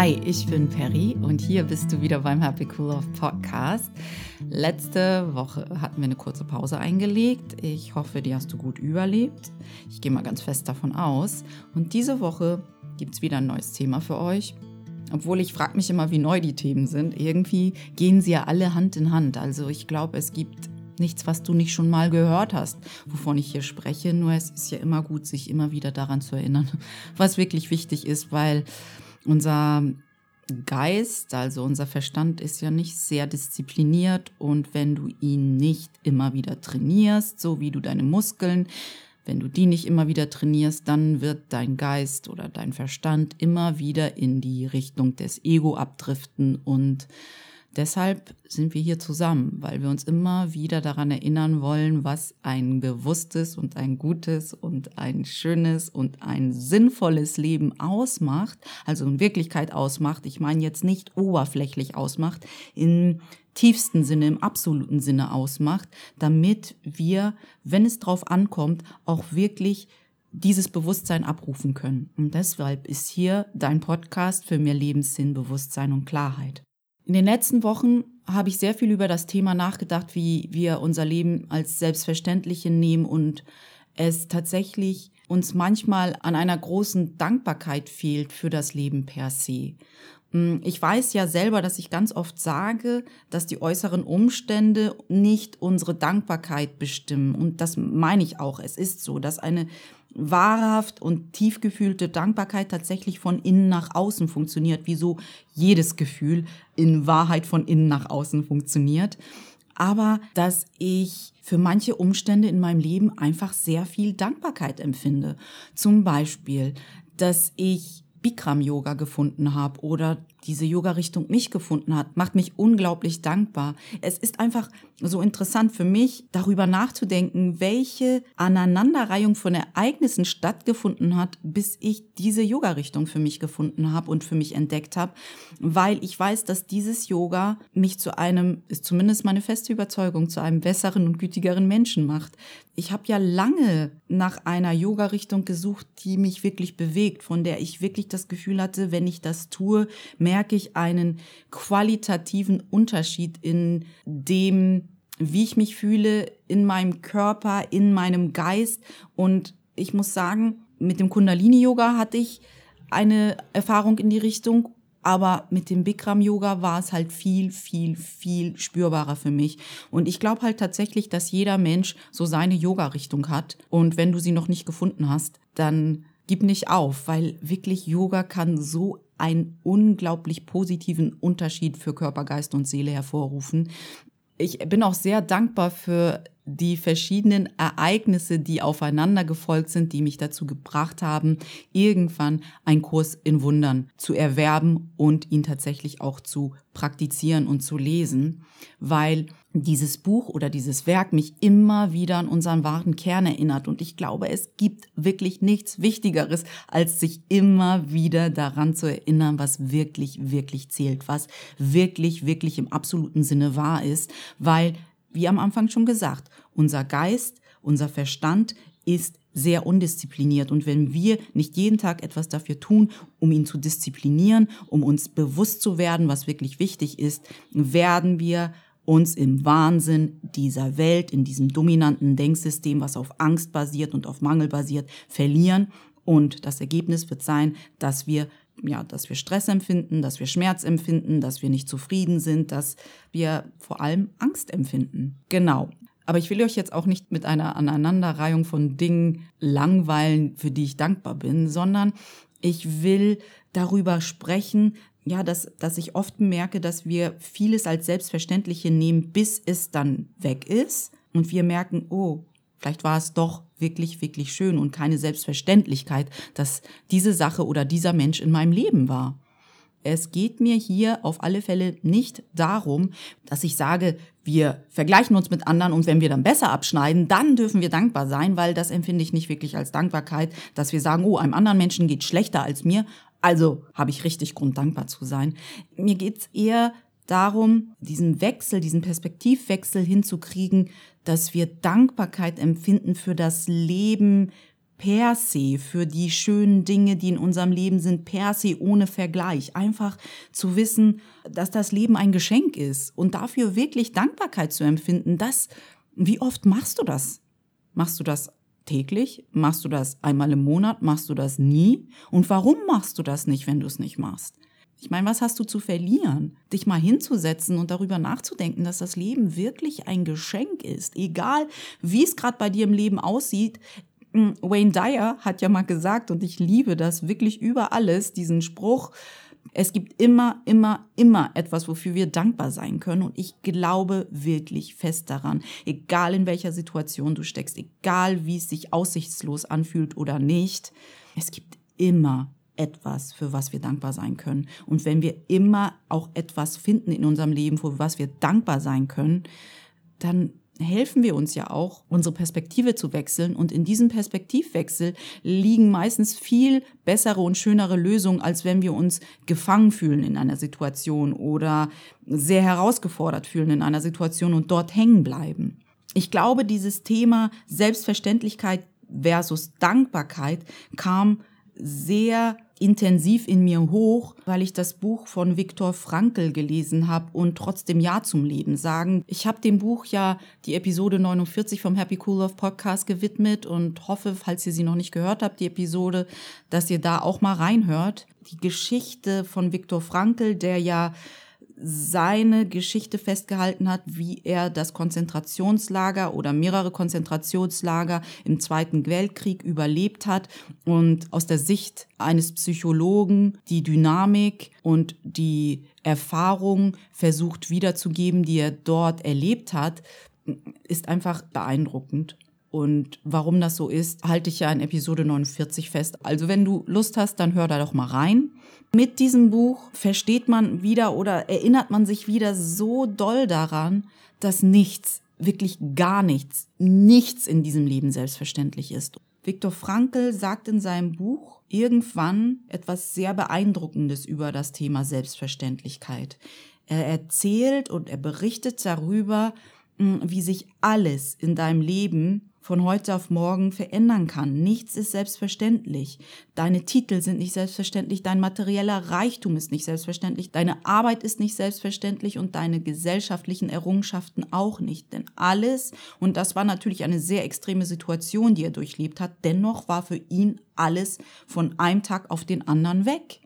Hi, ich bin Perry und hier bist du wieder beim Happy Cool Love Podcast. Letzte Woche hatten wir eine kurze Pause eingelegt. Ich hoffe, die hast du gut überlebt. Ich gehe mal ganz fest davon aus. Und diese Woche gibt es wieder ein neues Thema für euch. Obwohl ich frage mich immer, wie neu die Themen sind. Irgendwie gehen sie ja alle Hand in Hand. Also ich glaube, es gibt nichts, was du nicht schon mal gehört hast, wovon ich hier spreche. Nur es ist ja immer gut, sich immer wieder daran zu erinnern, was wirklich wichtig ist, weil unser Geist, also unser Verstand ist ja nicht sehr diszipliniert und wenn du ihn nicht immer wieder trainierst, so wie du deine Muskeln, wenn du die nicht immer wieder trainierst, dann wird dein Geist oder dein Verstand immer wieder in die Richtung des Ego abdriften und Deshalb sind wir hier zusammen, weil wir uns immer wieder daran erinnern wollen, was ein bewusstes und ein gutes und ein schönes und ein sinnvolles Leben ausmacht, also in Wirklichkeit ausmacht. Ich meine jetzt nicht oberflächlich ausmacht, im tiefsten Sinne, im absoluten Sinne ausmacht, damit wir, wenn es drauf ankommt, auch wirklich dieses Bewusstsein abrufen können. Und deshalb ist hier dein Podcast für mehr Lebenssinn, Bewusstsein und Klarheit. In den letzten Wochen habe ich sehr viel über das Thema nachgedacht, wie wir unser Leben als Selbstverständliche nehmen und es tatsächlich uns manchmal an einer großen Dankbarkeit fehlt für das Leben per se. Hm, ich weiß ja selber, dass ich ganz oft sage, dass die äußeren Umstände nicht unsere Dankbarkeit bestimmen. Und das meine ich auch. Es ist so, dass eine wahrhaft und tiefgefühlte Dankbarkeit tatsächlich von innen nach außen funktioniert, wie so jedes Gefühl in Wahrheit von innen nach außen funktioniert. Aber dass ich für manche Umstände in meinem Leben einfach sehr viel Dankbarkeit empfinde. Zum Beispiel, dass ich Bikram-Yoga gefunden habe oder diese Yoga-Richtung mich gefunden hat, macht mich unglaublich dankbar. Es ist einfach so interessant für mich, darüber nachzudenken, welche Aneinanderreihung von Ereignissen stattgefunden hat, bis ich diese Yoga-Richtung für mich gefunden habe und für mich entdeckt habe, weil ich weiß, dass dieses Yoga mich zu einem, ist zumindest meine feste Überzeugung, zu einem besseren und gütigeren Menschen macht. Ich habe ja lange nach einer Yoga-Richtung gesucht, die mich wirklich bewegt, von der ich wirklich das Gefühl hatte, wenn ich das tue, merke ich einen qualitativen Unterschied in dem, wie ich mich fühle, in meinem Körper, in meinem Geist. Und ich muss sagen, mit dem Kundalini-Yoga hatte ich eine Erfahrung in die Richtung aber mit dem Bikram Yoga war es halt viel, viel, viel spürbarer für mich. Und ich glaube halt tatsächlich, dass jeder Mensch so seine Yoga-Richtung hat. Und wenn du sie noch nicht gefunden hast, dann gib nicht auf, weil wirklich Yoga kann so einen unglaublich positiven Unterschied für Körper, Geist und Seele hervorrufen. Ich bin auch sehr dankbar für die verschiedenen Ereignisse, die aufeinander gefolgt sind, die mich dazu gebracht haben, irgendwann einen Kurs in Wundern zu erwerben und ihn tatsächlich auch zu praktizieren und zu lesen, weil dieses Buch oder dieses Werk mich immer wieder an unseren wahren Kern erinnert. Und ich glaube, es gibt wirklich nichts Wichtigeres, als sich immer wieder daran zu erinnern, was wirklich, wirklich zählt, was wirklich, wirklich im absoluten Sinne wahr ist, weil wie am Anfang schon gesagt, unser Geist, unser Verstand ist sehr undiszipliniert. Und wenn wir nicht jeden Tag etwas dafür tun, um ihn zu disziplinieren, um uns bewusst zu werden, was wirklich wichtig ist, werden wir uns im Wahnsinn dieser Welt, in diesem dominanten Denksystem, was auf Angst basiert und auf Mangel basiert, verlieren. Und das Ergebnis wird sein, dass wir ja, dass wir Stress empfinden, dass wir Schmerz empfinden, dass wir nicht zufrieden sind, dass wir vor allem Angst empfinden. Genau. Aber ich will euch jetzt auch nicht mit einer Aneinanderreihung von Dingen langweilen, für die ich dankbar bin, sondern ich will darüber sprechen, ja, dass, dass ich oft merke, dass wir vieles als Selbstverständliche nehmen, bis es dann weg ist und wir merken, oh, Vielleicht war es doch wirklich, wirklich schön und keine Selbstverständlichkeit, dass diese Sache oder dieser Mensch in meinem Leben war. Es geht mir hier auf alle Fälle nicht darum, dass ich sage, wir vergleichen uns mit anderen und wenn wir dann besser abschneiden, dann dürfen wir dankbar sein, weil das empfinde ich nicht wirklich als Dankbarkeit, dass wir sagen, oh, einem anderen Menschen geht schlechter als mir, also habe ich richtig Grund dankbar zu sein. Mir geht's eher darum, diesen Wechsel, diesen Perspektivwechsel hinzukriegen, dass wir Dankbarkeit empfinden für das Leben per se, für die schönen Dinge, die in unserem Leben sind, per se ohne Vergleich. Einfach zu wissen, dass das Leben ein Geschenk ist und dafür wirklich Dankbarkeit zu empfinden. Das, wie oft machst du das? Machst du das täglich? Machst du das einmal im Monat? Machst du das nie? Und warum machst du das nicht, wenn du es nicht machst? Ich meine, was hast du zu verlieren? Dich mal hinzusetzen und darüber nachzudenken, dass das Leben wirklich ein Geschenk ist. Egal, wie es gerade bei dir im Leben aussieht. Hm, Wayne Dyer hat ja mal gesagt, und ich liebe das wirklich über alles, diesen Spruch, es gibt immer, immer, immer etwas, wofür wir dankbar sein können. Und ich glaube wirklich fest daran, egal in welcher Situation du steckst, egal wie es sich aussichtslos anfühlt oder nicht, es gibt immer etwas, für was wir dankbar sein können. Und wenn wir immer auch etwas finden in unserem Leben, für was wir dankbar sein können, dann helfen wir uns ja auch, unsere Perspektive zu wechseln. Und in diesem Perspektivwechsel liegen meistens viel bessere und schönere Lösungen, als wenn wir uns gefangen fühlen in einer Situation oder sehr herausgefordert fühlen in einer Situation und dort hängen bleiben. Ich glaube, dieses Thema Selbstverständlichkeit versus Dankbarkeit kam sehr intensiv in mir hoch, weil ich das Buch von Viktor Frankl gelesen habe und trotzdem Ja zum Leben sagen. Ich habe dem Buch ja die Episode 49 vom Happy Cool Love Podcast gewidmet und hoffe, falls ihr sie noch nicht gehört habt, die Episode, dass ihr da auch mal reinhört. Die Geschichte von Viktor Frankl, der ja seine Geschichte festgehalten hat, wie er das Konzentrationslager oder mehrere Konzentrationslager im Zweiten Weltkrieg überlebt hat und aus der Sicht eines Psychologen die Dynamik und die Erfahrung versucht wiederzugeben, die er dort erlebt hat, ist einfach beeindruckend. Und warum das so ist, halte ich ja in Episode 49 fest. Also wenn du Lust hast, dann hör da doch mal rein. Mit diesem Buch versteht man wieder oder erinnert man sich wieder so doll daran, dass nichts, wirklich gar nichts, nichts in diesem Leben selbstverständlich ist. Viktor Frankl sagt in seinem Buch irgendwann etwas sehr Beeindruckendes über das Thema Selbstverständlichkeit. Er erzählt und er berichtet darüber, wie sich alles in deinem Leben von heute auf morgen verändern kann. Nichts ist selbstverständlich. Deine Titel sind nicht selbstverständlich, dein materieller Reichtum ist nicht selbstverständlich, deine Arbeit ist nicht selbstverständlich und deine gesellschaftlichen Errungenschaften auch nicht. Denn alles, und das war natürlich eine sehr extreme Situation, die er durchlebt hat, dennoch war für ihn alles von einem Tag auf den anderen weg.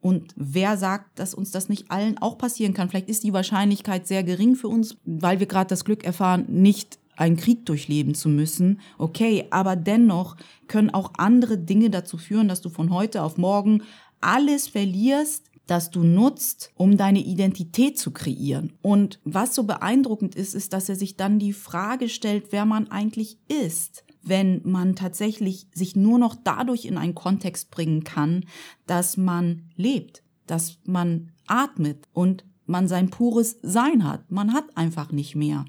Und wer sagt, dass uns das nicht allen auch passieren kann? Vielleicht ist die Wahrscheinlichkeit sehr gering für uns, weil wir gerade das Glück erfahren, nicht einen Krieg durchleben zu müssen. Okay, aber dennoch können auch andere Dinge dazu führen, dass du von heute auf morgen alles verlierst, das du nutzt, um deine Identität zu kreieren. Und was so beeindruckend ist, ist, dass er sich dann die Frage stellt, wer man eigentlich ist wenn man tatsächlich sich nur noch dadurch in einen Kontext bringen kann, dass man lebt, dass man atmet und man sein pures Sein hat. Man hat einfach nicht mehr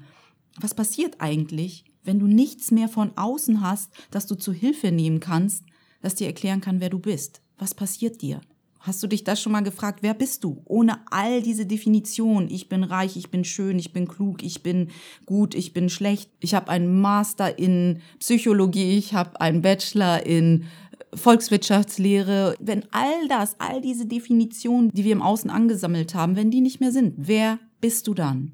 was passiert eigentlich, wenn du nichts mehr von außen hast, das du zu Hilfe nehmen kannst, das dir erklären kann, wer du bist? Was passiert dir? Hast du dich das schon mal gefragt, wer bist du? Ohne all diese Definitionen. Ich bin reich, ich bin schön, ich bin klug, ich bin gut, ich bin schlecht. Ich habe einen Master in Psychologie, ich habe einen Bachelor in Volkswirtschaftslehre. Wenn all das, all diese Definitionen, die wir im Außen angesammelt haben, wenn die nicht mehr sind, wer bist du dann?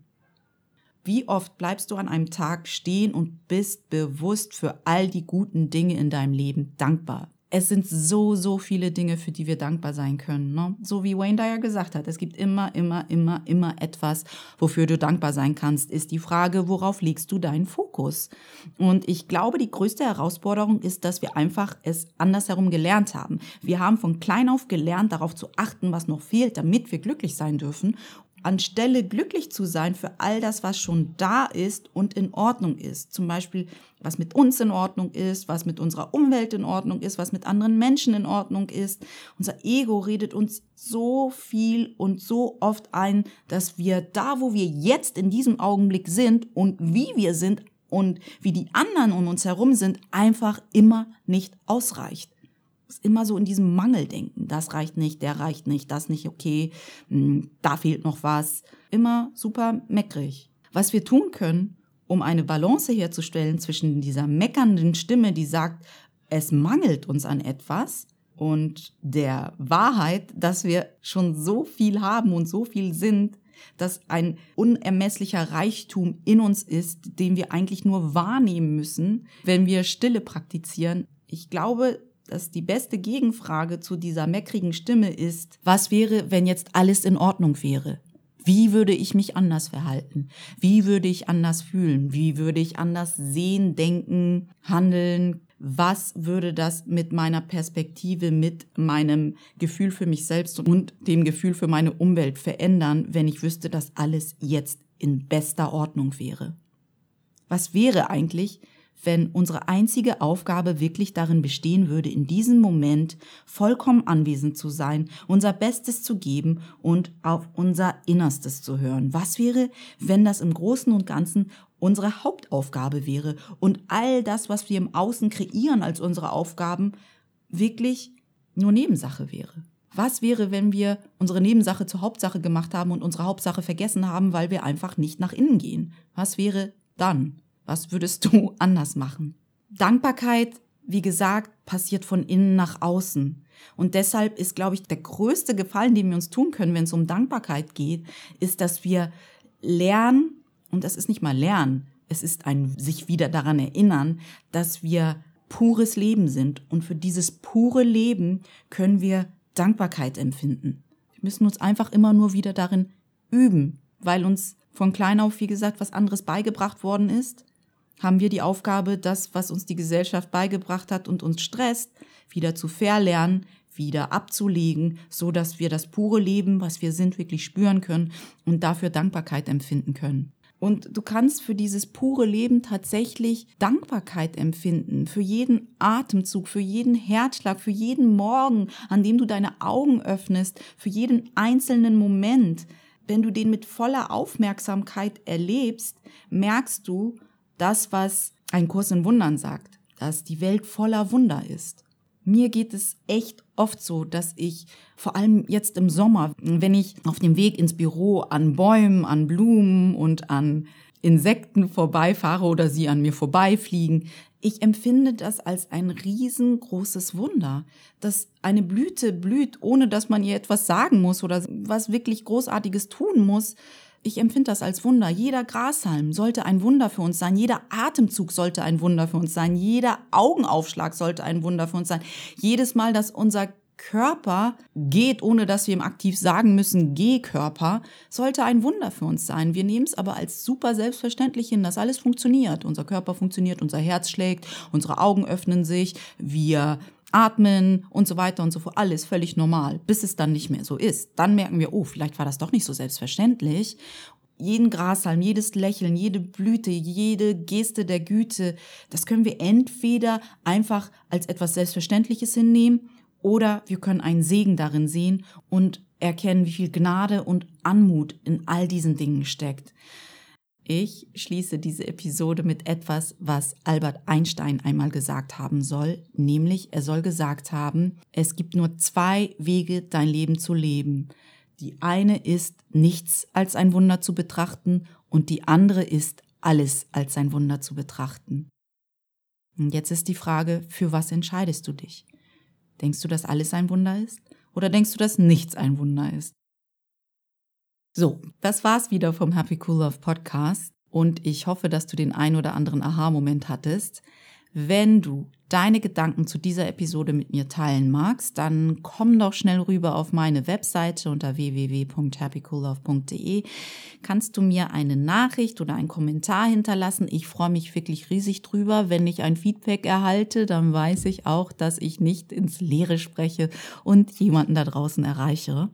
Wie oft bleibst du an einem Tag stehen und bist bewusst für all die guten Dinge in deinem Leben dankbar? Es sind so, so viele Dinge, für die wir dankbar sein können. Ne? So wie Wayne Dyer gesagt hat, es gibt immer, immer, immer, immer etwas, wofür du dankbar sein kannst, ist die Frage, worauf legst du deinen Fokus? Und ich glaube, die größte Herausforderung ist, dass wir einfach es andersherum gelernt haben. Wir haben von klein auf gelernt, darauf zu achten, was noch fehlt, damit wir glücklich sein dürfen anstelle glücklich zu sein für all das, was schon da ist und in Ordnung ist. Zum Beispiel, was mit uns in Ordnung ist, was mit unserer Umwelt in Ordnung ist, was mit anderen Menschen in Ordnung ist. Unser Ego redet uns so viel und so oft ein, dass wir da, wo wir jetzt in diesem Augenblick sind und wie wir sind und wie die anderen um uns herum sind, einfach immer nicht ausreicht ist immer so in diesem Mangeldenken. Das reicht nicht, der reicht nicht, das nicht okay, hm, da fehlt noch was. Immer super meckrig. Was wir tun können, um eine Balance herzustellen zwischen dieser meckernden Stimme, die sagt, es mangelt uns an etwas und der Wahrheit, dass wir schon so viel haben und so viel sind, dass ein unermesslicher Reichtum in uns ist, den wir eigentlich nur wahrnehmen müssen, wenn wir Stille praktizieren. Ich glaube, dass die beste Gegenfrage zu dieser meckrigen Stimme ist, was wäre, wenn jetzt alles in Ordnung wäre? Wie würde ich mich anders verhalten? Wie würde ich anders fühlen? Wie würde ich anders sehen, denken, handeln? Was würde das mit meiner Perspektive, mit meinem Gefühl für mich selbst und dem Gefühl für meine Umwelt verändern, wenn ich wüsste, dass alles jetzt in bester Ordnung wäre? Was wäre eigentlich, wenn unsere einzige Aufgabe wirklich darin bestehen würde, in diesem Moment vollkommen anwesend zu sein, unser Bestes zu geben und auf unser Innerstes zu hören. Was wäre, wenn das im Großen und Ganzen unsere Hauptaufgabe wäre und all das, was wir im Außen kreieren als unsere Aufgaben, wirklich nur Nebensache wäre? Was wäre, wenn wir unsere Nebensache zur Hauptsache gemacht haben und unsere Hauptsache vergessen haben, weil wir einfach nicht nach innen gehen? Was wäre dann? Was würdest du anders machen? Dankbarkeit, wie gesagt, passiert von innen nach außen. Und deshalb ist, glaube ich, der größte Gefallen, den wir uns tun können, wenn es um Dankbarkeit geht, ist, dass wir lernen, und das ist nicht mal lernen, es ist ein sich wieder daran erinnern, dass wir pures Leben sind. Und für dieses pure Leben können wir Dankbarkeit empfinden. Wir müssen uns einfach immer nur wieder darin üben, weil uns von klein auf, wie gesagt, was anderes beigebracht worden ist haben wir die Aufgabe, das, was uns die Gesellschaft beigebracht hat und uns stresst, wieder zu verlernen, wieder abzulegen, so dass wir das pure Leben, was wir sind, wirklich spüren können und dafür Dankbarkeit empfinden können. Und du kannst für dieses pure Leben tatsächlich Dankbarkeit empfinden, für jeden Atemzug, für jeden Herzschlag, für jeden Morgen, an dem du deine Augen öffnest, für jeden einzelnen Moment. Wenn du den mit voller Aufmerksamkeit erlebst, merkst du, das, was ein Kurs in Wundern sagt, dass die Welt voller Wunder ist. Mir geht es echt oft so, dass ich vor allem jetzt im Sommer, wenn ich auf dem Weg ins Büro an Bäumen, an Blumen und an Insekten vorbeifahre oder sie an mir vorbeifliegen, ich empfinde das als ein riesengroßes Wunder, dass eine Blüte blüht, ohne dass man ihr etwas sagen muss oder was wirklich Großartiges tun muss, ich empfinde das als Wunder. Jeder Grashalm sollte ein Wunder für uns sein. Jeder Atemzug sollte ein Wunder für uns sein. Jeder Augenaufschlag sollte ein Wunder für uns sein. Jedes Mal, dass unser Körper geht, ohne dass wir ihm aktiv sagen müssen, geh Körper, sollte ein Wunder für uns sein. Wir nehmen es aber als super selbstverständlich hin, dass alles funktioniert. Unser Körper funktioniert, unser Herz schlägt, unsere Augen öffnen sich, wir atmen und so weiter und so fort. Alles völlig normal, bis es dann nicht mehr so ist. Dann merken wir, oh, vielleicht war das doch nicht so selbstverständlich. Jeden Grashalm, jedes Lächeln, jede Blüte, jede Geste der Güte, das können wir entweder einfach als etwas Selbstverständliches hinnehmen oder wir können einen Segen darin sehen und erkennen, wie viel Gnade und Anmut in all diesen Dingen steckt. Ich schließe diese Episode mit etwas, was Albert Einstein einmal gesagt haben soll, nämlich er soll gesagt haben, es gibt nur zwei Wege, dein Leben zu leben. Die eine ist, nichts als ein Wunder zu betrachten und die andere ist, alles als ein Wunder zu betrachten. Und jetzt ist die Frage, für was entscheidest du dich? Denkst du, dass alles ein Wunder ist? Oder denkst du, dass nichts ein Wunder ist? So, das war's wieder vom Happy Cool Love Podcast und ich hoffe, dass du den ein oder anderen Aha-Moment hattest. Wenn du deine Gedanken zu dieser Episode mit mir teilen magst, dann komm doch schnell rüber auf meine Webseite unter www.happycoollove.de. Kannst du mir eine Nachricht oder einen Kommentar hinterlassen? Ich freue mich wirklich riesig drüber. Wenn ich ein Feedback erhalte, dann weiß ich auch, dass ich nicht ins Leere spreche und jemanden da draußen erreiche.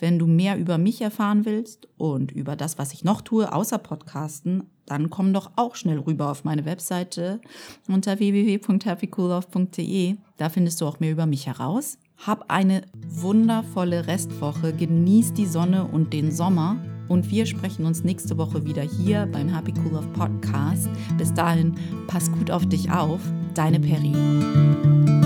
Wenn du mehr über mich erfahren willst und über das, was ich noch tue, außer Podcasten, dann komm doch auch schnell rüber auf meine Webseite unter www.happycoollove.de. Da findest du auch mehr über mich heraus. Hab eine wundervolle Restwoche, genieß die Sonne und den Sommer und wir sprechen uns nächste Woche wieder hier beim Happy Cool Love Podcast. Bis dahin, pass gut auf dich auf. Deine Peri.